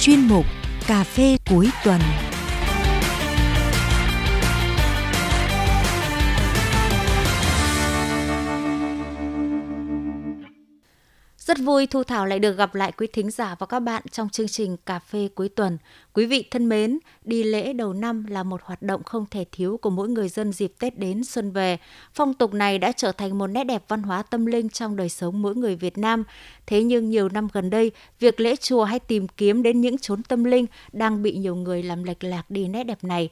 chuyên mục Cà phê cuối tuần. Rất vui Thu Thảo lại được gặp lại quý thính giả và các bạn trong chương trình Cà phê cuối tuần. Quý vị thân mến, đi lễ đầu năm là một hoạt động không thể thiếu của mỗi người dân dịp Tết đến xuân về. Phong tục này đã trở thành một nét đẹp văn hóa tâm linh trong đời sống mỗi người Việt Nam. Thế nhưng nhiều năm gần đây, việc lễ chùa hay tìm kiếm đến những chốn tâm linh đang bị nhiều người làm lệch lạc đi nét đẹp này.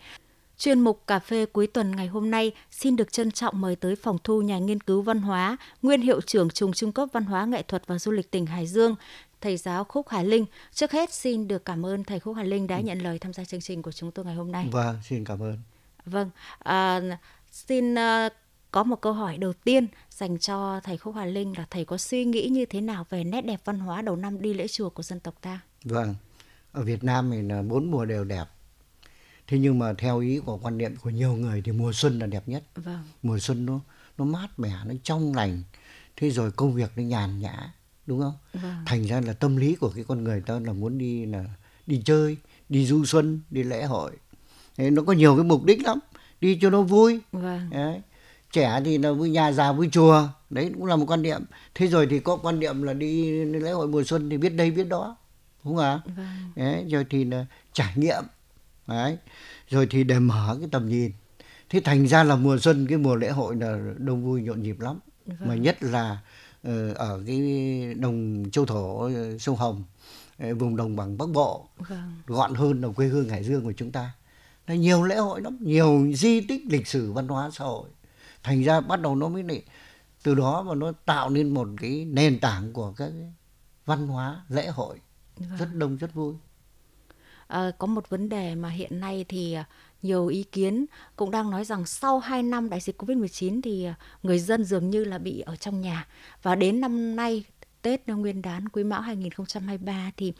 Chuyên mục Cà phê cuối tuần ngày hôm nay xin được trân trọng mời tới phòng thu nhà nghiên cứu văn hóa, nguyên hiệu trưởng trường trung cấp văn hóa nghệ thuật và du lịch tỉnh Hải Dương, thầy giáo Khúc Hải Linh. Trước hết xin được cảm ơn thầy Khúc Hải Linh đã ừ. nhận lời tham gia chương trình của chúng tôi ngày hôm nay. Vâng, xin cảm ơn. Vâng, à, xin uh, có một câu hỏi đầu tiên dành cho thầy Khúc Hải Linh là thầy có suy nghĩ như thế nào về nét đẹp văn hóa đầu năm đi lễ chùa của dân tộc ta? Vâng, ở Việt Nam thì là bốn mùa đều đẹp thế nhưng mà theo ý của quan niệm của nhiều người thì mùa xuân là đẹp nhất. Vâng. mùa xuân nó nó mát mẻ nó trong lành. Thế rồi công việc nó nhàn nhã đúng không? Vâng. thành ra là tâm lý của cái con người ta là muốn đi là đi chơi đi du xuân đi lễ hội. Thế nó có nhiều cái mục đích lắm. Đi cho nó vui. Vâng. đấy. trẻ thì là vui nhà già vui chùa. Đấy cũng là một quan niệm. Thế rồi thì có quan niệm là đi lễ hội mùa xuân thì biết đây biết đó. Đúng không ạ? Vâng. đấy rồi thì là trải nghiệm đấy. Rồi thì để mở cái tầm nhìn. Thế thành ra là mùa xuân cái mùa lễ hội là đông vui nhộn nhịp lắm. Vâng. mà nhất là ờ, ở cái đồng châu thổ ờ, sông hồng ờ, vùng đồng bằng bắc bộ vâng. gọn hơn là quê hương hải dương của chúng ta. Là nhiều lễ hội lắm nhiều di tích lịch sử văn hóa xã hội. Thành ra bắt đầu nó mới lại từ đó mà nó tạo nên một cái nền tảng của các văn hóa lễ hội. Vâng. rất đông rất vui à, có một vấn đề mà hiện nay thì ờ, nhiều ý kiến cũng đang nói rằng sau 2 năm đại dịch Covid-19 thì ờ, người dân dường như là bị ở trong nhà. Và đến năm nay Tết Nguyên đán Quý Mão 2023 thì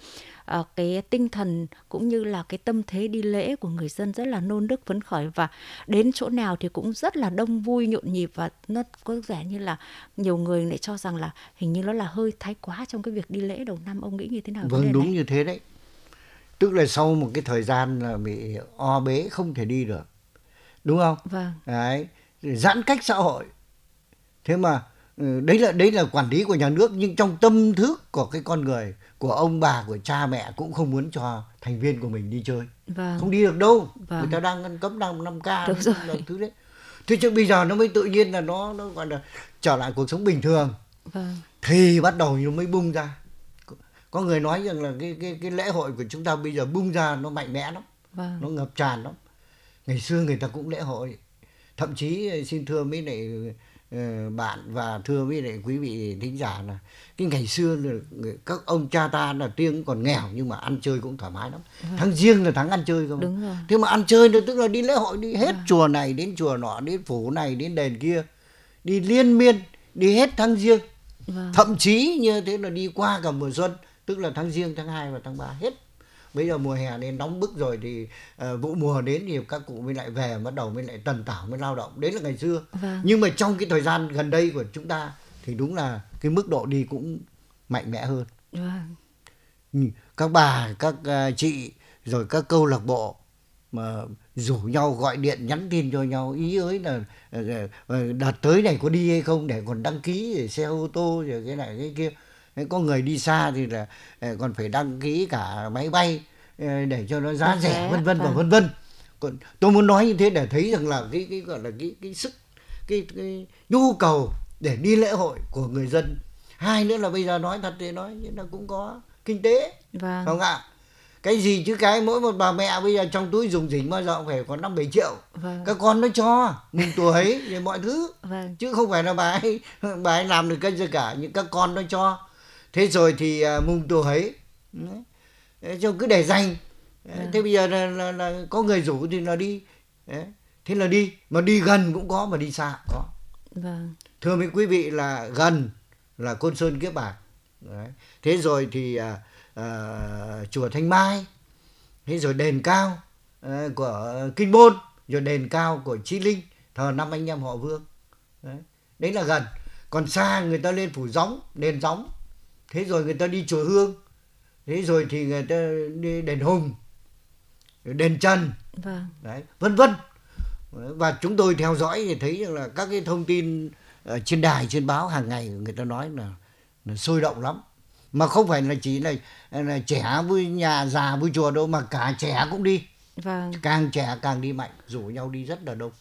uh, cái tinh thần cũng như là cái tâm thế đi lễ của người dân rất là nôn đức phấn khởi. Và đến chỗ nào thì cũng rất là đông vui nhộn nhịp và nó có vẻ như là nhiều người lại cho rằng là hình như nó là hơi thái quá trong cái việc đi lễ đầu năm. Ông nghĩ như thế nào vâng đúng này? như thế đấy tức là sau một cái thời gian là bị o bế không thể đi được. Đúng không? Vâng. Đấy. Giãn cách xã hội. Thế mà ừ, đấy là đấy là quản lý của nhà nước nhưng trong tâm thức của cái con người của ông bà của cha mẹ cũng không muốn cho thành viên của mình đi chơi. Vâng. không đi được đâu. Vâng. người ta đang ngăn cấm đang năm k Đúng rồi. thứ đấy. Thế chứ bây giờ nó mới tự nhiên là nó nó gọi là trở lại cuộc sống bình thường. Vâng. thì bắt đầu nó mới bung ra có người nói rằng là cái cái cái lễ hội của chúng ta bây giờ bung ra nó mạnh mẽ lắm vâng. nó ngập tràn lắm ngày xưa người ta cũng lễ hội thậm chí ờ, xin thưa với lại ờ, bạn và thưa với lại quý vị thính giả là cái ngày xưa là các ông cha ta là tiếng còn nghèo nhưng mà ăn chơi cũng thoải mái lắm vâng. tháng riêng là tháng ăn chơi không Đúng rồi. thế mà ăn chơi là tức là đi lễ hội đi hết vâng. chùa này đến chùa nọ đến phủ này đến đền kia đi liên miên đi hết tháng riêng vâng. thậm chí như thế là đi qua cả mùa xuân tức là tháng riêng tháng 2 và tháng 3 hết. Bây giờ mùa hè nên nóng bức rồi thì uh, vụ mùa đến thì các cụ mới lại về bắt đầu mới lại tần tảo mới lao động. Đấy là ngày xưa. Vâng. nhưng mà trong cái thời gian gần đây của chúng ta thì đúng là cái mức độ đi cũng mạnh mẽ hơn. Vâng. các bà các uh, chị rồi các câu lạc bộ mà rủ nhau gọi điện nhắn tin cho nhau ý ới là uh, đợt tới này có đi hay không để còn đăng ký xe ô tô rồi cái này cái kia có người đi xa thì là ờ, còn phải đăng ký cả máy bay ờ, để cho nó giá rẻ vân vân và vâng. vân vân còn tôi muốn nói như thế để thấy rằng là cái cái gọi là cái cái sức cái, cái nhu cầu để đi lễ hội của người dân hai nữa là bây giờ nói thật thì nói là cũng có kinh tế vâng. không ạ cái gì chứ cái mỗi một bà mẹ bây giờ trong túi dùng dỉnh bao giờ cũng phải có năm bảy triệu vâng. các con nó cho mừng tuổi rồi mọi thứ vâng. chứ không phải là bà ấy bà ấy làm được cái gì cả những các con nó cho thế rồi thì uh, mùng tuổi cho cứ để dành. À. thế bây giờ là, là, là có người rủ thì là đi. Thế là đi mà đi gần cũng có mà đi xa có. Vâng. thưa với quý vị là gần là côn sơn kiếp bạc. Đấy. thế rồi thì uh, uh, chùa thanh mai. Thế rồi đền cao uh, của kinh môn. Rồi đền cao của chi linh. Thờ năm anh em họ vương. Đấy, đấy là gần. Còn xa người ta lên phủ gióng đền gióng thế rồi người ta đi chùa hương. Thế rồi thì người ta đi đền hùng đền trần. Vâng. đấy vân vân. Và chúng tôi theo dõi thì thấy rằng là các cái thông tin trên đài trên báo hàng ngày người ta nói là, là sôi động lắm. Mà không phải là chỉ là, là trẻ vui nhà già vui chùa đâu mà cả trẻ cũng đi. Vâng. càng trẻ càng đi mạnh rủ nhau đi rất là đông.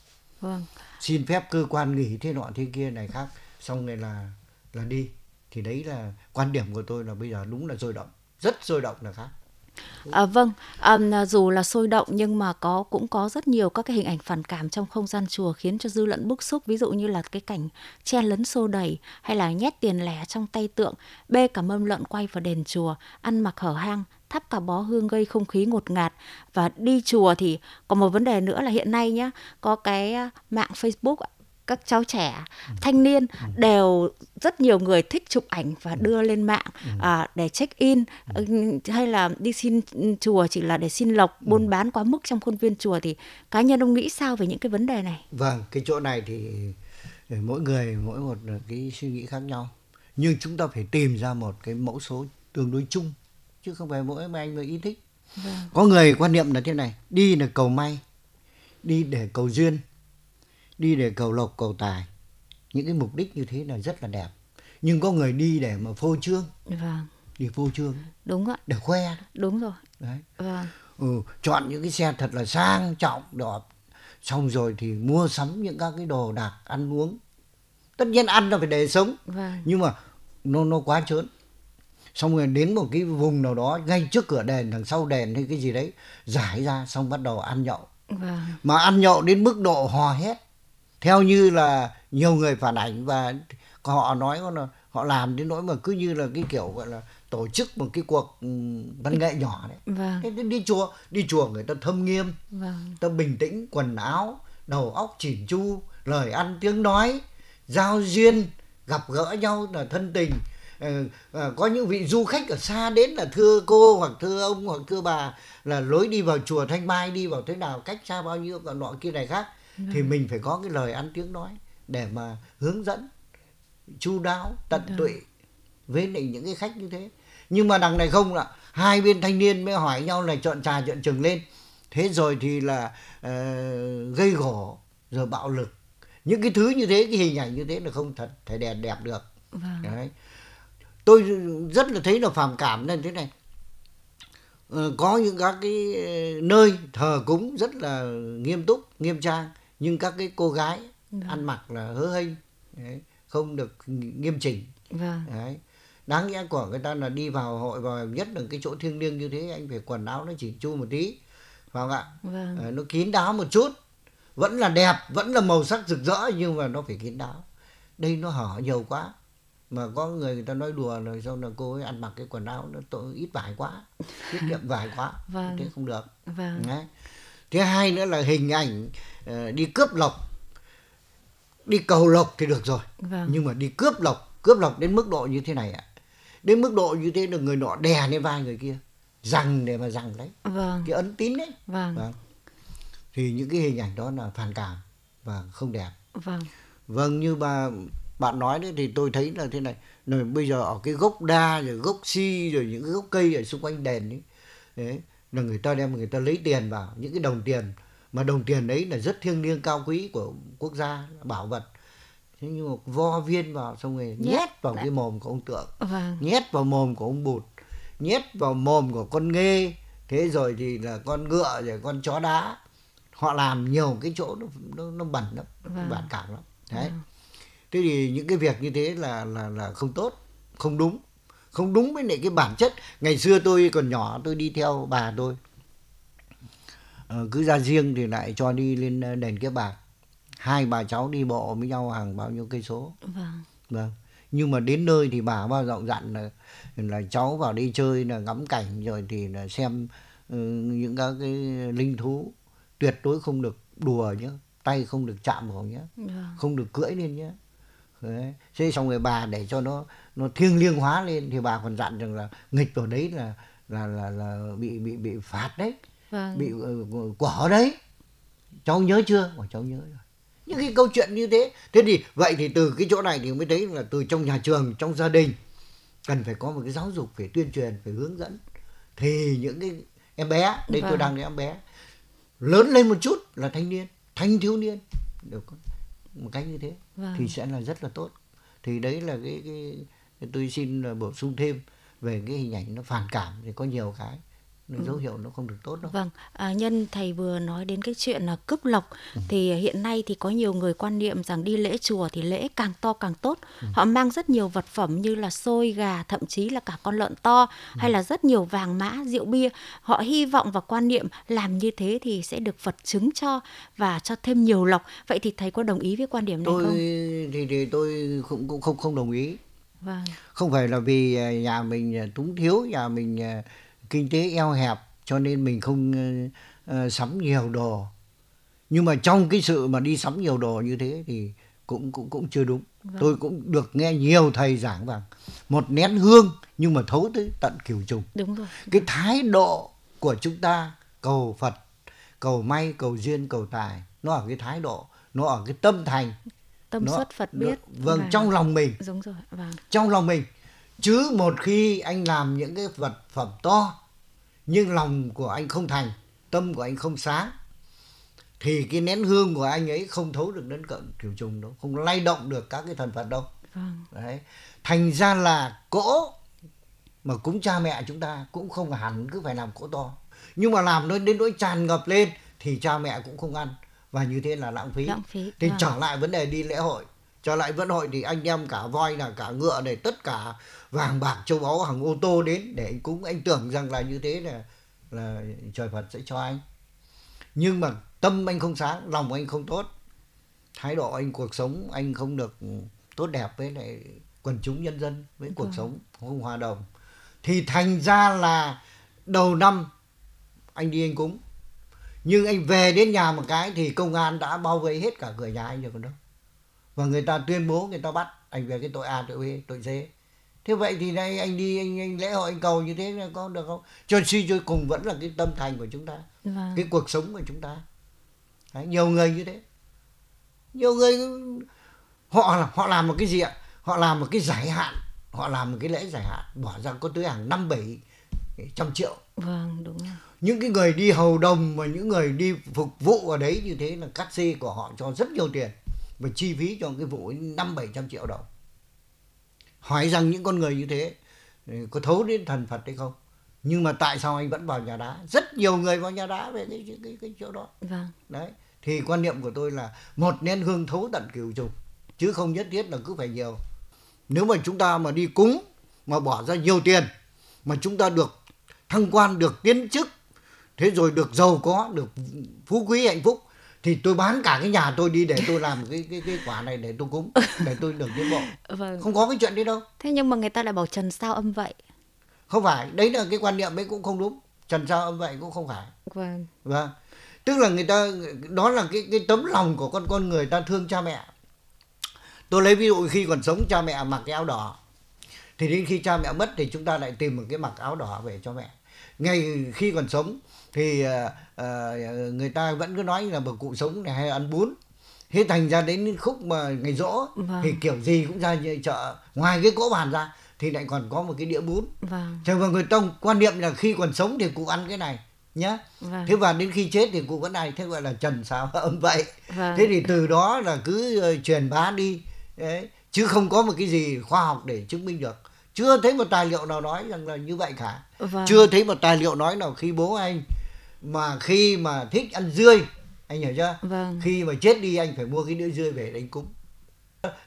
Vâng. xin phép cơ quan nghỉ thế nọ thế kia này khác xong rồi là là đi thì đấy là quan điểm của tôi là bây giờ đúng là sôi động rất sôi động là khác À, vâng, à, dù là sôi động nhưng mà có cũng có rất nhiều các cái hình ảnh phản cảm trong không gian chùa khiến cho dư luận bức xúc. Ví dụ như là cái cảnh chen lấn xô đẩy hay là nhét tiền lẻ trong tay tượng, bê cả mâm lợn quay vào đền chùa, ăn mặc hở hang, thắp cả bó hương gây không khí ngột ngạt và đi chùa thì có một vấn đề nữa là hiện nay nhá có cái à, mạng Facebook các cháu trẻ thanh niên đều rất nhiều người thích chụp ảnh và đưa lên mạng à, để check in ừ, hay là đi xin chùa chỉ là để xin lộc buôn bán quá mức trong khuôn viên chùa thì cá nhân ông nghĩ sao về những cái vấn đề này? Vâng cái chỗ này thì mỗi người mỗi một cái suy nghĩ khác nhau. Nhưng chúng ta phải tìm ra một cái mẫu số tương đối chung chứ không phải mỗi anh người ý thích. Vâng. có người quan niệm là thế này đi là cầu may đi để cầu duyên đi để cầu lộc cầu tài. Những cái mục đích như thế là rất là đẹp. Nhưng có người đi để mà phô trương. Vâng. Đi phô trương. Đúng ạ. Để khoe. Đúng rồi. Đấy. Vâng. Ừ, chọn những cái xe thật là sang trọng đẹp xong rồi thì mua sắm những các cái đồ đạc ăn uống. Tất nhiên ăn là phải để sống. Vâng. nhưng mà nó nó quá trớn. Xong rồi đến một cái vùng nào đó ngay trước cửa đền đằng sau đền hay cái gì đấy giải ra xong bắt đầu ăn nhậu. Vâng. mà ăn nhậu đến mức độ hò hét theo như là nhiều người phản ảnh và họ nói là họ làm đến nỗi mà cứ như là cái kiểu gọi là tổ chức một cái cuộc ừ, văn nghệ nhỏ đấy vâng. thế đi chùa đi chùa người ta thâm nghiêm vâng. ta bình tĩnh quần áo đầu óc chỉn chu lời ăn tiếng nói giao duyên gặp gỡ nhau là thân tình à, à, có những vị du khách ở xa đến là thưa cô hoặc thưa ông hoặc thưa bà là lối đi vào chùa thanh mai đi vào thế nào cách xa bao nhiêu còn nọ kia này khác thì mình phải có cái lời ăn tiếng nói để mà hướng dẫn chu đáo tận Được. tụy với lại những cái khách như thế. Nhưng mà đằng này không là hai bên thanh niên mới hỏi nhau là chọn trà chọn chừng lên. Thế rồi thì là uh, gây gổ rồi bạo lực. Những cái thứ như thế cái hình ảnh như thế là không thật thể đẹp đẹp được. Vâng. đấy. Tôi rất là thấy là phàm cảm lên thế này. Ờ, có những các cái nơi thờ cúng rất là nghiêm túc nghiêm trang nhưng các cái cô gái vâng. ăn mặc là hớ hênh không được nghiêm chỉnh vâng. đấy đáng nhẽ của người ta là đi vào hội vào nhất là cái chỗ thiêng liêng như thế anh phải quần áo nó chỉnh chu một tí phải không ạ vâng. à, nó kín đáo một chút vẫn là đẹp vẫn là màu sắc rực rỡ nhưng mà nó phải kín đáo đây nó hở nhiều quá mà có người người ta nói đùa rồi sau là cô ấy ăn mặc cái quần áo nó tội ít vải quá tiết kiệm vải quá vâng. thế không được vâng. Đấy. thứ hai nữa là hình ảnh đi cướp lộc đi cầu lộc thì được rồi vâng. nhưng mà đi cướp lộc cướp lộc đến mức độ như thế này ạ đến mức độ như thế là người nọ đè lên vai người kia rằng để mà rằng đấy vâng. cái ấn tín đấy vâng. vâng. thì những cái hình ảnh đó là phản cảm và không đẹp vâng vâng như bà bạn nói đấy thì tôi thấy là thế này rồi bây giờ ở cái gốc đa rồi gốc si rồi những cái gốc cây ở xung quanh đền ấy đấy là người ta đem người ta lấy tiền vào những cái đồng tiền mà đồng tiền đấy là rất thiêng liêng cao quý của quốc gia bảo vật. Thế nhưng mà vo viên vào xong rồi nhét, nhét vào cái mồm của ông tượng. Vâng. nhét vào mồm của ông bụt. Nhét vào mồm của con nghê. Thế rồi thì là con ngựa rồi con chó đá. Họ làm nhiều cái chỗ nó nó, nó bẩn lắm vâng. bản cảm lắm. Đấy. Vâng. thế thì những cái việc như thế là là là không tốt không đúng. Không đúng với lại cái bản chất. Ngày xưa tôi còn nhỏ tôi đi theo bà tôi cứ ra riêng thì lại cho đi lên ờ, đền kia bạc. Hai bà cháu đi bộ với nhau hàng bao nhiêu cây số. Vâng. Vâng. Nhưng mà đến nơi thì bà bao rộng dặn là là cháu vào đi chơi là ngắm cảnh rồi thì là xem uh, những các cái linh thú. Tuyệt đối không được đùa nhé tay không được chạm vào nhé vâng. không được cưỡi lên nhé Đấy. thế xong rồi bà để cho nó nó thiêng liêng hóa lên thì bà còn dặn rằng là nghịch vào đấy là là là, là bị bị bị phạt đấy vâng. bị uh, quả đấy. Cháu nhớ chưa? Bảo cháu nhớ rồi. Những cái câu chuyện như thế thế thì vậy thì từ cái chỗ này thì mới thấy là từ trong nhà trường trong gia đình cần phải có một cái giáo dục phải tuyên truyền phải hướng dẫn. Thì những cái em bé đây vâng. tôi đang nói em bé lớn lên một chút là thanh niên thanh thiếu niên được một cách như thế vâng. thì sẽ là rất là tốt. Thì đấy là cái, cái tôi xin bổ sung thêm về cái hình ảnh nó phản cảm thì có nhiều cái ừ. dấu hiệu nó không được tốt đâu. Vâng, à, nhân thầy vừa nói đến cái chuyện là cướp lộc ừ. thì hiện nay thì có nhiều người quan niệm rằng đi lễ chùa thì lễ càng to càng tốt. Ừ. Họ mang rất nhiều vật phẩm như là xôi gà, thậm chí là cả con lợn to ừ. hay là rất nhiều vàng mã, rượu bia. Họ hy vọng và quan niệm làm như thế thì sẽ được Phật chứng cho và cho thêm nhiều lộc. Vậy thì thầy có đồng ý với quan điểm này tôi, không? Thì thì tôi cũng cũng không không đồng ý. Vâng. Không phải là vì nhà mình túng thiếu, nhà mình kinh tế eo hẹp cho nên mình không uh, sắm nhiều đồ. Nhưng mà trong cái sự mà đi sắm nhiều đồ như thế thì cũng cũng cũng chưa đúng. Vâng. tôi cũng được nghe nhiều thầy giảng rằng một nén hương nhưng mà thấu tới tận cửu trùng đúng rồi. Cái thái độ của chúng ta cầu phật cầu may cầu duyên cầu tài nó ở cái thái độ nó ở cái tâm thành. Tâm nó, xuất phật biết. Nó, vâng. và... trong lòng mình. Đúng rồi vâng. trong lòng mình chứ một khi anh làm những cái vật phẩm to nhưng lòng của anh không thành tâm của anh không sáng thì cái nén hương của anh ấy không thấu được đến cận kiểu trùng đâu không lay động được các cái thần phật đâu. Vâng. đấy. Thành ra là cỗ mà cúng cha mẹ chúng ta cũng không hẳn cứ phải làm cỗ to. Nhưng mà làm nó đến nỗi tràn ngập lên thì cha mẹ cũng không ăn. Và như thế là lãng phí, lãng phí. Thì vâng. trở lại vấn đề đi lễ hội. Trở lại vận hội thì anh em cả voi là cả ngựa này tất cả vàng bạc châu báu hàng ô tô đến để anh cúng anh tưởng rằng là như thế là là trời Phật sẽ cho anh. Nhưng mà tâm anh không sáng lòng anh không tốt thái độ anh cuộc sống anh không được tốt đẹp với lại quần chúng nhân dân với cuộc ừ. sống không hòa đồng. Thì thành ra là đầu năm anh đi anh cúng. Nhưng anh về đến nhà một cái thì công an đã bao vây hết cả cửa nhà anh rồi còn đâu. Và người ta tuyên bố người ta bắt anh về cái tội A tội B tội C thế vậy thì nay anh đi anh, anh lễ hội anh cầu như thế là có được không? Cho suy cho cùng vẫn là cái tâm thành của chúng ta vâng. cái cuộc sống của chúng ta. Đấy, nhiều người như thế. Nhiều người họ họ làm một cái gì ạ? Họ làm một cái giải hạn. Họ làm một cái lễ giải hạn. Bỏ ra có tới hàng năm bảy trăm triệu. Vâng đúng rồi. những cái người đi hầu đồng mà những người đi phục vụ ở đấy như thế là cắt xê của họ cho rất nhiều tiền. Và chi phí cho cái vụ năm bảy trăm triệu đồng hỏi rằng những con người như thế có thấu đến thần Phật hay không? Nhưng mà tại sao anh vẫn vào nhà đá? Rất nhiều người vào nhà đá về cái cái cái, cái chỗ đó. Vâng. đấy thì quan niệm của tôi là một nén hương thấu tận cửu trùng chứ không nhất thiết là cứ phải nhiều. Nếu mà chúng ta mà đi cúng mà bỏ ra nhiều tiền mà chúng ta được thăng quan được tiến chức thế rồi được giàu có được phú quý hạnh phúc thì tôi bán cả cái nhà tôi đi để tôi làm cái cái cái quả này để tôi cúng để tôi được tiến bộ. Vâng. không có cái chuyện đấy đâu. Thế nhưng mà người ta lại bảo trần sao âm vậy? Không phải đấy là cái quan niệm ấy cũng không đúng. Trần sao âm vậy cũng không phải. Vâng. Vâng. Tức là người ta đó là cái cái tấm lòng của con con người ta thương cha mẹ. Tôi lấy ví dụ khi còn sống cha mẹ mặc cái áo đỏ. Thì đến khi cha mẹ mất thì chúng ta lại tìm một cái mặc áo đỏ về cho mẹ. Ngay khi còn sống thì uh, người ta vẫn cứ nói là bà cụ sống này hay ăn bún thế thành ra đến khúc mà ngày rỗ vâng. thì kiểu gì cũng ra chợ ngoài cái cỗ bàn ra thì lại còn có một cái đĩa bún vâng. thế người tông quan niệm là khi còn sống thì cụ ăn cái này nhá vâng. thế và đến khi chết thì cụ vẫn này thế gọi là trần sao âm vậy vâng. thế thì từ đó là cứ uh, truyền bá đi đấy chứ không có một cái gì khoa học để chứng minh được chưa thấy một tài liệu nào nói rằng là như vậy cả vâng. chưa thấy một tài liệu nói nào khi bố anh mà khi mà thích ăn dươi anh hiểu chưa? Vâng. khi mà chết đi anh phải mua cái đĩa dươi về đánh cúng.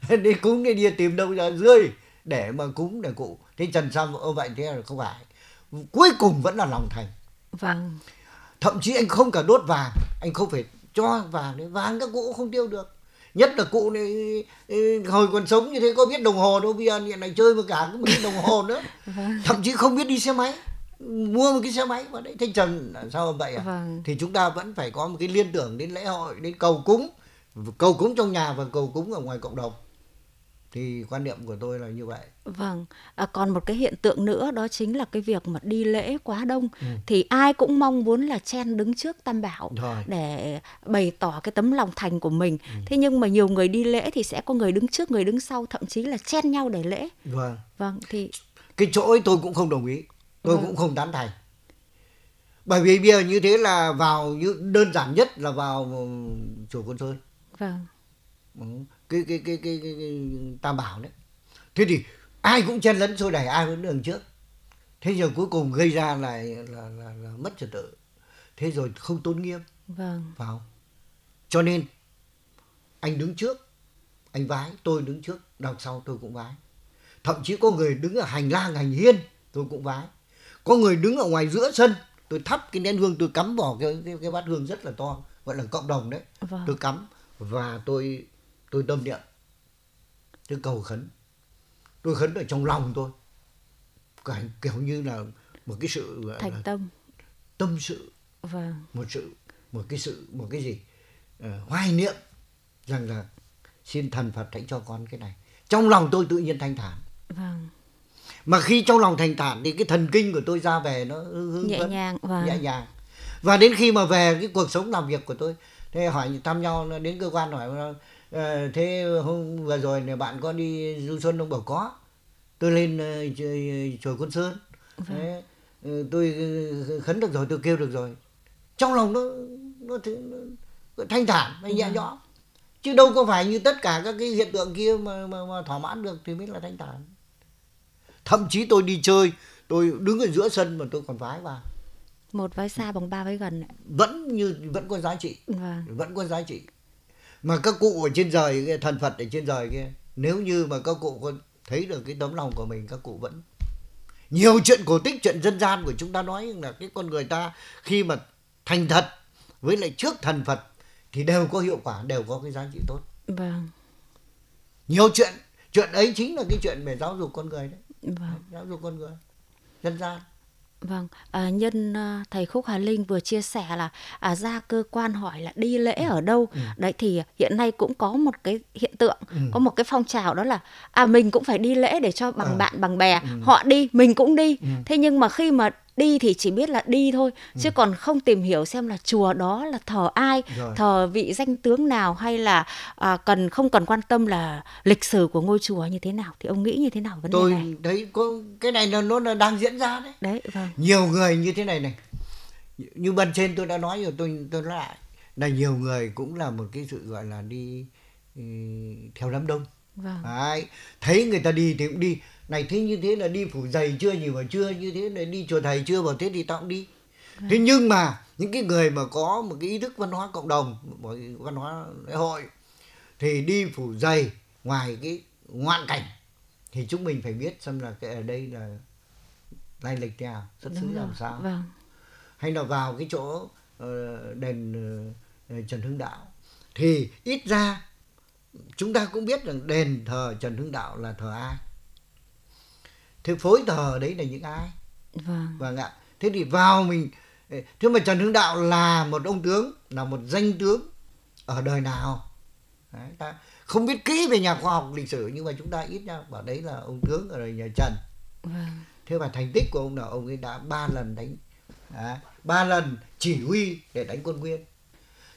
Đi cúng đi đi tìm đâu ra dươi để mà cúng để cụ. Thế trần sao ơ vậy thế là không phải. Cuối cùng vẫn là lòng thành. Vâng. Thậm chí anh không cả đốt vàng anh không phải cho vàng đấy vàng các cụ không tiêu được. Nhất là cụ này hồi còn sống như thế có biết đồng hồ đâu bây giờ hiện này chơi với cả cái đồng hồ nữa. Vâng. thậm chí không biết đi xe máy mua một cái xe máy vào đấy thanh trần sao vậy à vâng. thì chúng ta vẫn phải có một cái liên tưởng đến lễ hội đến cầu cúng cầu cúng trong nhà và cầu cúng ở ngoài cộng đồng thì quan niệm của tôi là như vậy. Vâng, à, còn một cái hiện tượng nữa đó chính là cái việc mà đi lễ quá đông ừ. thì ai cũng mong muốn là chen đứng trước Tam Bảo Rồi. để bày tỏ cái tấm lòng thành của mình. Ừ. Thế nhưng mà nhiều người đi lễ thì sẽ có người đứng trước, người đứng sau, thậm chí là chen nhau để lễ. Vâng. Vâng thì cái chỗ ấy tôi cũng không đồng ý tôi vâng. cũng không tán thành. Bởi vì bây giờ như thế là vào như đơn giản nhất là vào chùa Côn Sơn vâng. Ừ, cái cái cái cái, cái, cái tam bảo đấy. Thế thì ai cũng chen lấn xô đẩy ai cũng đường trước. Thế giờ cuối cùng gây ra là là, là, là mất trật tự. Thế rồi không tôn nghiêm vâng. Vào cho nên anh đứng trước anh vái tôi đứng trước đằng sau tôi cũng vái. Thậm chí có người đứng ở hành lang hành hiên tôi cũng vái có người đứng ở ngoài giữa sân tôi thắp cái nén hương tôi cắm vào cái cái, cái bát hương rất là to gọi là cộng đồng đấy. Vâng. tôi cắm và tôi tôi tâm niệm. Tôi cầu khấn. Tôi khấn ở trong lòng tôi. Cảnh kiểu như là một cái sự thành tâm. tâm sự. Vâng. Một sự một cái sự một cái gì? Uh, hoài niệm rằng là xin thần Phật hãy cho con cái này. Trong lòng tôi tự nhiên thanh thản mà khi trong lòng thanh thản thì cái thần kinh của tôi ra về nó hưng nhẹ nhàng vâng. nhẹ nhàng. Và đến khi mà về cái cuộc sống làm việc của tôi thế hỏi thăm nhau đến cơ quan hỏi ờ, thế hôm vừa rồi này bạn có đi du xuân không bảo có. Tôi lên ờ, chùa- chùa Côn Sơn. Thế, ờ, tôi khấn được rồi tôi kêu được rồi. Trong lòng nó nó, nó, nó thanh thản và nhẹ nhõm. Chứ đâu có phải như tất cả các cái hiện tượng kia mà, mà, mà thỏa mãn được thì mới là thanh thản thậm chí tôi đi chơi tôi đứng ở giữa sân mà tôi còn vái vào. Một vai xa bằng ba vai gần vẫn như vẫn có giá trị. Vâng. Vẫn có giá trị. Mà các cụ ở trên trời thần phật ở trên trời kia nếu như mà các cụ có thấy được cái tấm lòng của mình các cụ vẫn nhiều chuyện cổ tích chuyện dân gian của chúng ta nói là cái con người ta khi mà thành thật với lại trước thần phật thì đều có hiệu quả đều có cái giá trị tốt. Vâng. Nhiều chuyện chuyện ấy chính là cái chuyện về giáo dục con người đấy vâng. Giáo dục con người dân gian. Vâng, à, nhân à, thầy Khúc Hà Linh vừa chia sẻ là à, ra cơ quan hỏi là đi lễ ở đâu. Đấy thì hiện nay cũng có một cái hiện tượng, có một cái phong trào đó là à mình cũng phải đi lễ để cho bằng Ờ. bạn bằng bè, họ đi mình cũng đi. Thế nhưng mà khi mà đi thì chỉ biết là đi thôi, chứ còn không tìm hiểu xem là chùa đó là thờ ai, Rồi. thờ vị danh tướng nào hay là à, cần không cần quan tâm là lịch sử của ngôi chùa như thế nào thì ông nghĩ như thế nào vấn đề tôi này? thấy có cái này nó là đang diễn ra đấy Đấy, vâng. nhiều người như thế này này như bên trên tôi đã nói rồi tôi tôi nói lại là nhiều người cũng là một cái sự gọi là đi ừ, theo đám đông Vâng. Đấy, thấy người ta đi thì cũng đi này thế như thế là đi phủ giày chưa nhỉ? Mà chưa như thế là đi chùa thầy chưa? Bảo thế thì tao cũng đi. Thế nhưng mà những cái người mà có một cái ý thức văn hóa cộng đồng một văn hóa lễ hội thì đi phủ giày ngoài cái ngoạn cảnh thì chúng mình phải biết xem là cái ở đây là lai lịch thế nào xuất xứ làm sao. Vâng. hay là vào cái chỗ ờ, đền ờ, Trần Hưng Đạo. Thì ít ra chúng ta cũng biết rằng đền thờ Trần Hưng Đạo là thờ ai thế phối thờ đấy là những ai? Vâng. vâng ạ. Thế thì vào mình thế mà Trần Hưng Đạo là một ông tướng là một danh tướng ở đời nào? Đấy, ta không biết kỹ về nhà khoa học lịch sử nhưng mà chúng ta ít ra bảo đấy là ông tướng ở đời nhà Trần. Vâng. thế và thành tích của ông là ông ấy đã ba lần đánh Đấy, ba lần chỉ huy để đánh quân nguyên.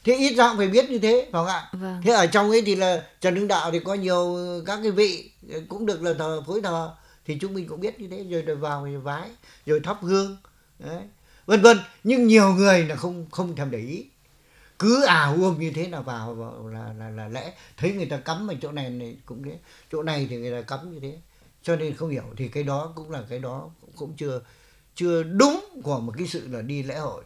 Thế ít ra cũng phải biết như thế phải không ạ? Vâng. thế ở trong ấy thì là trần hưng đạo thì có nhiều các cái vị cũng được là thờ phối thờ thì chúng mình cũng biết như thế rồi rồi vào thì vái rồi thắp hương đấy vân vân nhưng nhiều người là không không thèm để ý cứ ảo uông như thế là vào, vào là, là là lẽ thấy người ta cắm ở chỗ này, này cũng thế chỗ này thì người ta cắm như thế cho nên không hiểu thì cái đó cũng là cái đó cũng chưa chưa đúng của một cái sự là đi lễ hội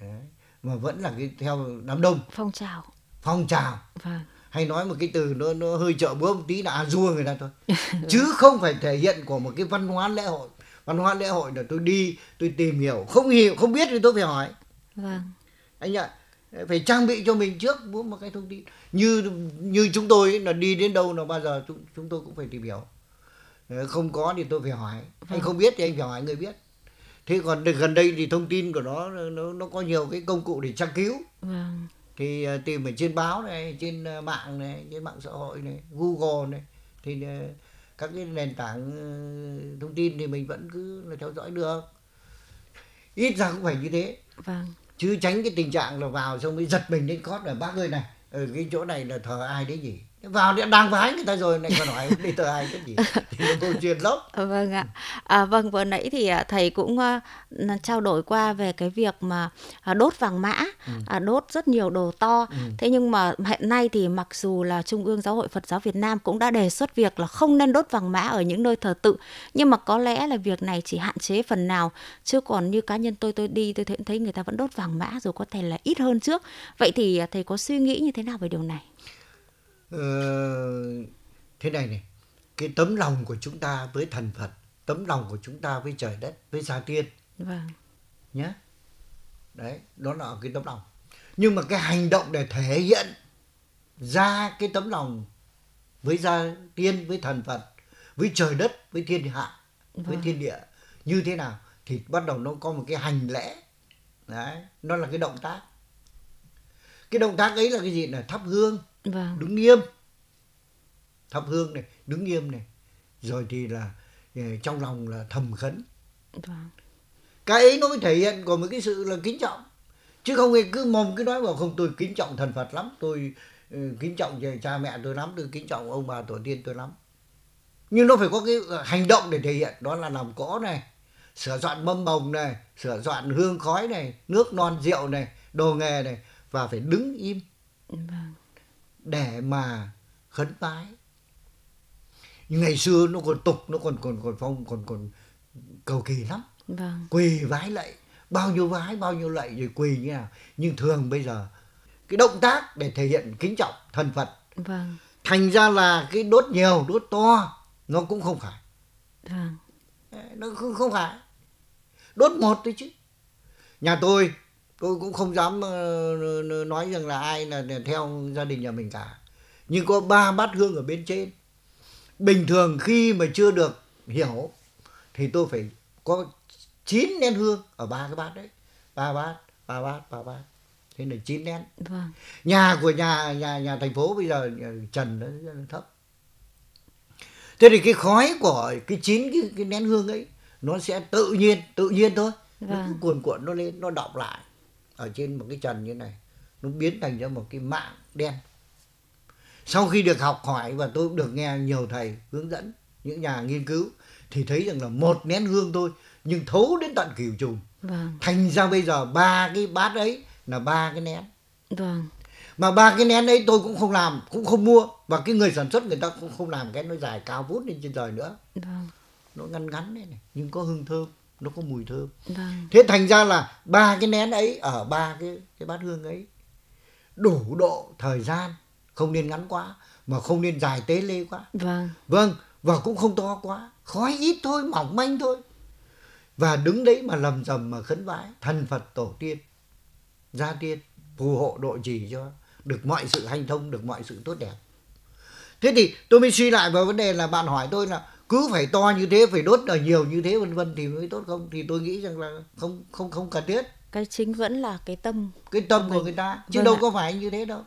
Đấy. mà vẫn là cái theo đám đông Phong trào. phong trào Vâng. Hay nói một cái từ nó nó hơi trợ búa một tí là à dua người ta thôi. Chứ không phải thể hiện của một cái văn hóa lễ hội. Văn hóa lễ hội là tôi đi tôi tìm hiểu. Không hiểu không biết thì tôi phải hỏi. Vâng. anh ạ phải trang bị cho mình trước mỗi một cái thông tin. Như như chúng tôi ấy, là đi đến đâu là bao giờ chúng chúng tôi cũng phải tìm hiểu. Ờ, không có thì tôi phải hỏi. Anh không biết thì anh phải hỏi người biết. Thế còn gần đây thì thông tin của nó nó nó có nhiều cái công cụ để tra cứu. Vâng. Thì ờ, tìm ở trên báo này trên ờ, mạng này trên mạng xã hội này google này thì ờ, các cái nền tảng thông tin thì mình vẫn cứ là theo dõi được. Ít ra cũng phải như thế. Vâng. chứ tránh cái tình trạng là vào xong mới giật mình đến cót là bác ơi này ở cái chỗ này là thờ ai đấy nhỉ vào thì đang vái người ta rồi lại còn hỏi đi tờ ai cái gì? Thì nó câu chuyện lắm. Vâng ạ. À, vâng vừa nãy thì à, thầy cũng uh, trao đổi qua về cái việc mà uh, đốt vàng mã ừ. uh, đốt rất nhiều đồ to. Ừ. thế nhưng mà hiện nay thì mặc dù là trung ương giáo hội phật giáo việt nam cũng đã đề xuất việc là không nên đốt vàng mã ở những nơi thờ tự. Nhưng mà có lẽ là việc này chỉ hạn chế phần nào chứ còn như cá nhân tôi tôi đi tôi thấy, thấy người ta vẫn đốt vàng mã rồi có thể là ít hơn trước. Vậy thì thầy có suy nghĩ như thế nào về điều này Ờ, thế này này cái tấm lòng của chúng ta với thần Phật tấm lòng của chúng ta với trời đất với gia tiên. Vâng. Nhé đấy đó là cái tấm lòng. Nhưng mà cái hành động để thể hiện ra cái tấm lòng với gia tiên với thần Phật với trời đất với thiên hạ vâng. với thiên địa như thế nào thì bắt đầu nó có một cái hành lễ. Đấy nó là cái động tác. Cái động tác ấy là cái gì? Là thắp hương vâng. đứng nghiêm. Thắp hương này đứng nghiêm này. Rồi thì là ờ, trong lòng là thầm khấn. Vâng. cái ấy nó mới thể hiện của một cái sự là kính trọng. Chứ không cứ mồm cứ nói bảo không tôi kính trọng thần phật lắm tôi uh, kính trọng cha mẹ tôi lắm tôi kính trọng ông bà tổ tiên tôi lắm. Nhưng nó phải có cái ờ, hành động để thể hiện. Đó là làm cỗ này sửa soạn mâm bồng này sửa soạn hương khói này nước non rượu này đồ nghề này và phải đứng im. Vâng để mà khấn vái. Ngày xưa nó còn tục nó còn còn còn phong còn còn cầu kỳ lắm. Vâng. quỳ vái lạy. Bao nhiêu vái bao nhiêu lạy rồi quỳ như nào. Nhưng thường bây giờ cái động tác để thể hiện kính trọng thần phật vâng. thành ra là cái đốt nhiều đốt to nó cũng không phải. Vâng. nó không không phải. Đốt một thôi chứ. Nhà tôi tôi cũng không dám ờ, nói rằng là ai là theo gia đình nhà mình cả. Nhưng có ba bát hương ở bên trên. Bình thường khi mà chưa được hiểu thì tôi phải có chín nén hương ở ba cái bát đấy. Ba bát ba bát ba bát. Thế là chín nén. Vâng. nhà của nhà nhà nhà thành phố bây giờ trần nó rất là thấp. Thế thì cái khói của cái chín cái, cái nén hương ấy nó sẽ tự nhiên tự nhiên thôi. Vâng. nó cứ cuồn cuộn nó lên nó đọng lại ở trên một cái trần như này nó biến thành ra một cái mạng đen sau khi được học hỏi và tôi cũng được nghe nhiều thầy hướng dẫn những nhà nghiên cứu thì thấy rằng là một nén hương thôi nhưng thấu đến tận cửu trùng vâng. thành ra bây giờ ba cái bát ấy là ba cái nén vâng. mà ba cái nén ấy tôi cũng không làm cũng không mua và cái người sản xuất người ta cũng không làm cái nó dài cao vút lên trên trời nữa vâng. nó ngăn ngắn này, này nhưng có hương thơm nó có mùi thơm. Vâng. thế thành ra là ba cái nén ấy ở ba cái cái bát hương ấy đủ độ thời gian không nên ngắn quá mà không nên dài tế lê quá. Vâng. Vâng và cũng không to quá khói ít thôi mỏng manh thôi. Và đứng đấy mà lầm rầm mà khấn vái thần phật tổ tiên gia tiên phù hộ độ trì cho được mọi sự hanh thông được mọi sự tốt đẹp. Thế thì tôi mới suy lại vào vấn đề là bạn hỏi tôi là cứ phải to như thế phải đốt ở nhiều như thế vân vân thì mới tốt không? Thì tôi nghĩ rằng là không không không cần thiết. Cái chính vẫn là cái tâm. Cái tâm của người ta chứ vâng đâu ạ. có phải như thế đâu.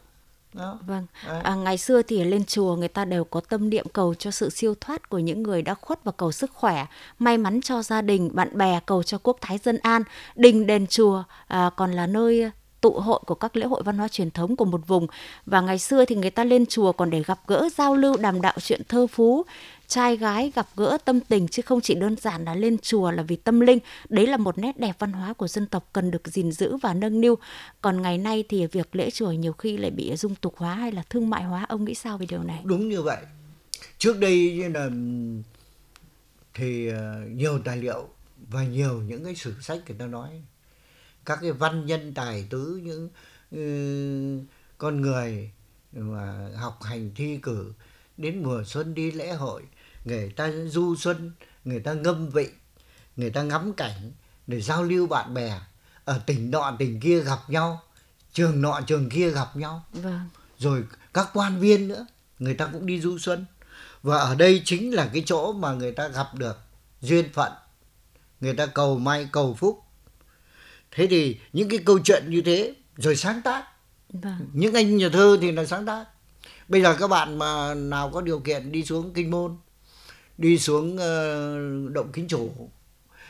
Đó. Vâng, à, ngày xưa thì lên chùa người ta đều có tâm niệm cầu cho sự siêu thoát của những người đã khuất và cầu sức khỏe, may mắn cho gia đình, bạn bè, cầu cho quốc thái dân an. Đình đền chùa à, còn là nơi tụ hội của các lễ hội văn hóa truyền thống của một vùng. Và ngày xưa thì người ta lên chùa còn để gặp gỡ, giao lưu, đàm đạo chuyện thơ phú. Trai gái gặp gỡ tâm tình chứ không chỉ đơn giản là lên chùa là vì tâm linh. Đấy là một nét đẹp văn hóa của dân tộc cần được gìn giữ và nâng niu. Còn ngày nay thì việc lễ chùa nhiều khi lại bị dung tục hóa hay là thương mại hóa. Ông nghĩ sao về điều này? Đúng như vậy. Trước đây như là, thì ờ, nhiều tài liệu và nhiều những cái sử sách người ta nói các cái văn nhân tài tứ những uh, con người mà học hành thi cử đến mùa xuân đi lễ hội người ta du xuân người ta ngâm vị người ta ngắm cảnh để giao lưu bạn bè ở tỉnh nọ tỉnh kia gặp nhau trường nọ trường kia gặp nhau. Vâng. rồi các quan viên nữa người ta cũng đi du xuân. Và ở đây chính là cái chỗ mà người ta gặp được duyên phận. Người ta cầu may cầu phúc thế thì những cái câu chuyện như thế rồi sáng tác. Vâng. những anh nhà thơ thì là sáng tác. Bây giờ các bạn mà nào có điều kiện đi xuống kinh môn đi xuống uh, động kính chủ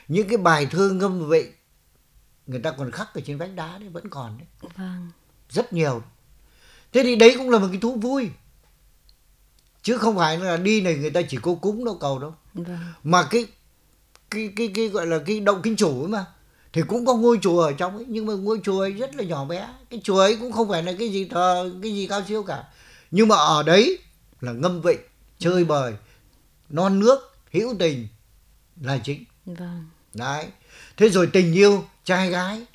những cái bài thơ ngâm vậy người ta còn khắc ở trên vách đá đấy vẫn còn đấy. Vâng. rất nhiều. Thế thì đấy cũng là một cái thú vui. Chứ không phải là đi này người ta chỉ cố cúng đâu cầu đâu. Vâng. mà cái cái cái cái gọi là cái động kinh chủ ấy mà thì cũng có ngôi chùa ở trong ấy nhưng mà ngôi chùa ấy rất là nhỏ bé. Cái chùa ấy cũng không phải là cái gì thờ cái gì cao siêu cả. Nhưng mà ở đấy là ngâm vịnh chơi bời non nước hữu tình là chính. Vâng. đấy. Thế rồi tình yêu trai gái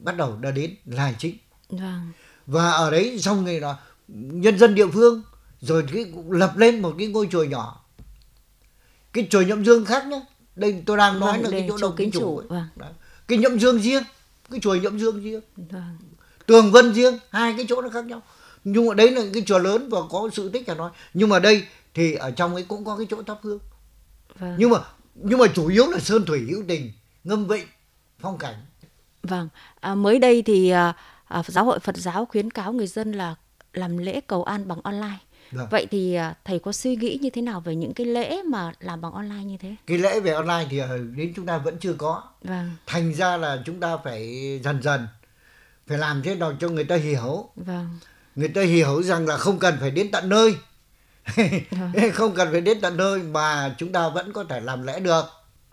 bắt đầu đã đến là chính. Vâng. và ở đấy xong rồi là nhân dân địa phương rồi cái lập lên một cái ngôi chùa nhỏ. Cái chùa nhậm dương khác nhé đây tôi đang nói vâng, là cái chỗ đồng kính chủ, chủ. Vâng. cái nhậm dương riêng cái chùa nhậm dương riêng vâng. tường vân riêng hai cái chỗ nó khác nhau nhưng mà đấy là cái chùa lớn và có sự tích cả nói nhưng mà đây thì ở trong ấy cũng có cái chỗ thắp hương vâng. nhưng mà nhưng mà chủ yếu là sơn thủy hữu tình ngâm vịnh phong cảnh vâng à, mới đây thì à, à, giáo hội Phật giáo khuyến cáo người dân là làm lễ cầu an bằng online Vâng. Vậy thì à, thầy có suy nghĩ như thế nào về những cái lễ mà làm bằng online như thế? Cái lễ về online thì à, đến chúng ta vẫn chưa có. Vâng. Thành ra là chúng ta phải dần dần phải làm thế nào cho người ta hiểu. Vâng. Người ta hiểu rằng là không cần phải đến tận nơi. Vâng. không cần phải đến tận nơi mà chúng ta vẫn có thể làm lễ được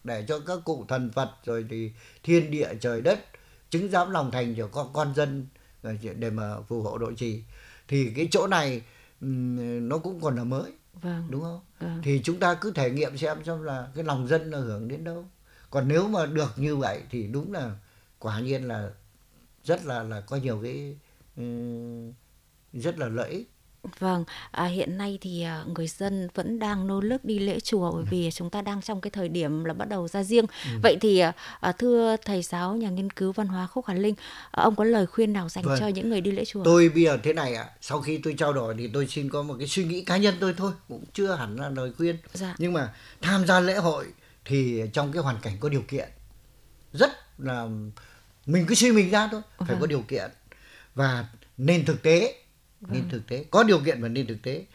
để cho các cụ thần Phật rồi thì thiên địa trời đất chứng giám lòng thành cho con con dân để mà phù hộ độ trì thì cái chỗ này nó cũng còn là mới vâng. đúng không vâng. thì chúng ta cứ thể nghiệm xem xem là cái lòng dân nó hưởng đến đâu còn nếu mà được như vậy thì đúng là quả nhiên là rất là là có nhiều cái rất là lợi ích Vâng, à, hiện nay thì à, người dân vẫn đang nô nức đi lễ chùa bởi vì chúng ta đang trong cái thời điểm là bắt đầu ra riêng. Ừ. Vậy thì à, à, thưa thầy giáo nhà nghiên cứu văn hóa Khúc Hà Linh, à, ông có lời khuyên nào dành vâng. cho những người đi lễ chùa? Tôi bây giờ thế này ạ, à, sau khi tôi trao đổi thì tôi xin có một cái suy nghĩ cá nhân tôi thôi, cũng chưa hẳn là lời khuyên. Dạ. Nhưng mà tham gia lễ hội thì trong cái hoàn cảnh có điều kiện rất là mình cứ suy mình ra thôi, phải vâng. có điều kiện và nên thực tế. Nên thực tế có điều kiện và nên thực tế.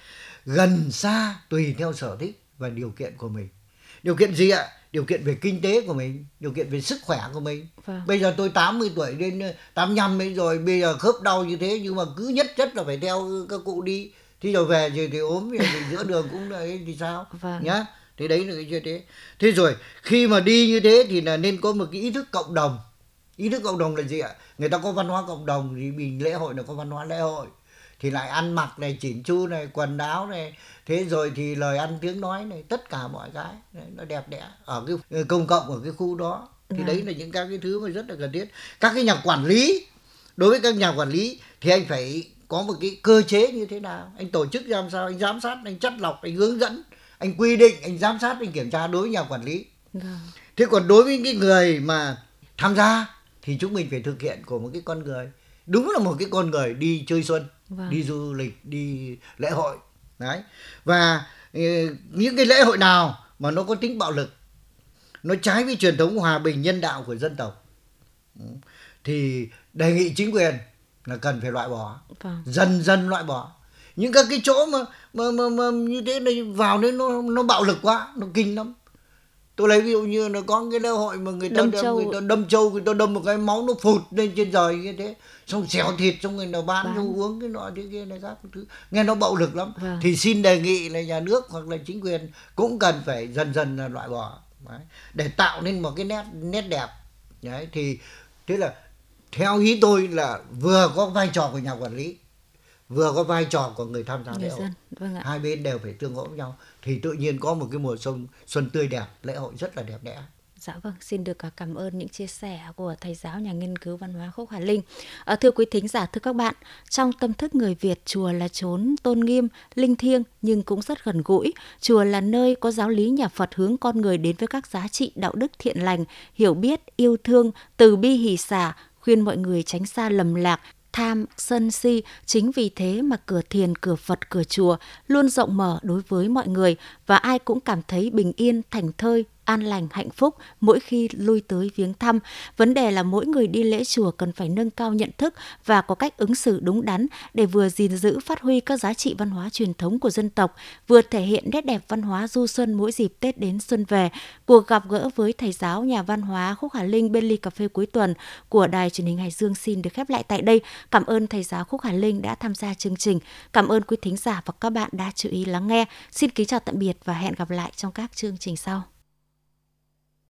Gần xa tùy theo sở thích và điều kiện của mình. Điều kiện gì ạ? Điều kiện về kinh tế của mình điều kiện về sức khỏe của mình. Vâng. bây giờ tôi 80 tuổi đến 85 ấy rồi bây giờ khớp đau như thế nhưng mà cứ nhất chất là phải theo các cụ đi. Thì rồi về rồi thì ốm thì giữa đường cũng đấy thì sao? Vâng. nhá. Thế đấy là cái chuyện thế. Thế rồi khi mà đi như thế thì là nên có một cái ý thức cộng đồng. Ý thức cộng đồng là gì ạ? Người ta có văn hóa cộng đồng thì mình lễ hội là có văn hóa lễ hội thì lại ăn mặc này chỉn chu này quần áo này. Thế rồi thì lời ăn tiếng nói này tất cả mọi cái đấy, nó đẹp đẽ ở cái ờ, công cộng ở cái khu đó. Thì à. đấy là những các cái thứ mà rất là cần thiết. Các cái nhà quản lý đối với các nhà quản lý thì anh phải có một cái cơ chế như thế nào? Anh tổ chức làm sao? Anh giám sát anh chất lọc anh hướng dẫn anh quy định anh giám sát anh kiểm tra đối với nhà quản lý. À. thế còn đối với cái người mà tham gia thì chúng mình phải thực hiện của một cái con người. Đúng là một cái con người đi chơi xuân vâng. đi du lịch đi lễ hội. Đấy. Và ừ, những cái lễ hội nào mà nó có tính bạo lực nó trái với truyền thống hòa bình nhân đạo của dân tộc ừ, thì đề nghị chính quyền là cần phải loại bỏ. Vâng. dần dần loại bỏ. Những các cái chỗ mà mà, mà, mà như thế này vào đấy nó nó bạo lực quá nó kinh lắm tôi lấy ví dụ như nó có cái lễ hội mà người ta đâm, đâm người ta đâm trâu người ta đâm một cái máu nó phụt lên trên trời như thế xong xẻo thịt xong người nào bán, bán. xong uống cái nọ thế kia này các thứ nghe nó bạo lực lắm vâng. thì xin đề nghị là nhà nước hoặc là chính quyền cũng cần phải dần dần là loại bỏ Đấy. để tạo nên một cái nét nét đẹp Đấy. thì thế là theo ý tôi là vừa có vai trò của nhà quản lý vừa có vai trò của người tham gia lễ hội vâng hai bên đều phải tương hỗ với nhau thì tự nhiên có một cái mùa xuân xuân tươi đẹp lễ hội rất là đẹp đẽ Dạ vâng, xin được à, cảm ơn những chia sẻ của thầy giáo nhà nghiên cứu văn hóa Khúc Hà Linh. À, thưa quý thính giả, thưa các bạn, trong tâm thức người Việt, chùa là chốn tôn nghiêm, linh thiêng nhưng cũng rất gần gũi. Chùa là nơi có giáo lý nhà Phật hướng con người đến với các giá trị đạo đức thiện lành, hiểu biết, yêu thương, từ bi hỷ xả, khuyên mọi người tránh xa lầm lạc, tham, sân si. Chính vì thế mà cửa thiền, cửa Phật, cửa chùa luôn rộng mở đối với mọi người và ai cũng cảm thấy bình yên, thành thơi, an lành, hạnh phúc mỗi khi lui tới viếng thăm. Vấn đề là mỗi người đi lễ chùa cần phải nâng cao nhận thức và có cách ứng xử đúng đắn để vừa gìn giữ phát huy các giá trị văn hóa truyền thống của dân tộc, vừa thể hiện nét đẹp văn hóa du xuân mỗi dịp Tết đến xuân về. Cuộc gặp gỡ với thầy giáo nhà văn hóa Khúc Hà Linh bên ly cà phê cuối tuần của Đài truyền hình Hải Dương xin được khép lại tại đây. Cảm ơn thầy giáo Khúc Hà Linh đã tham gia chương trình. Cảm ơn quý thính giả và các bạn đã chú ý lắng nghe. Xin kính chào tạm biệt và hẹn gặp lại trong các chương trình sau.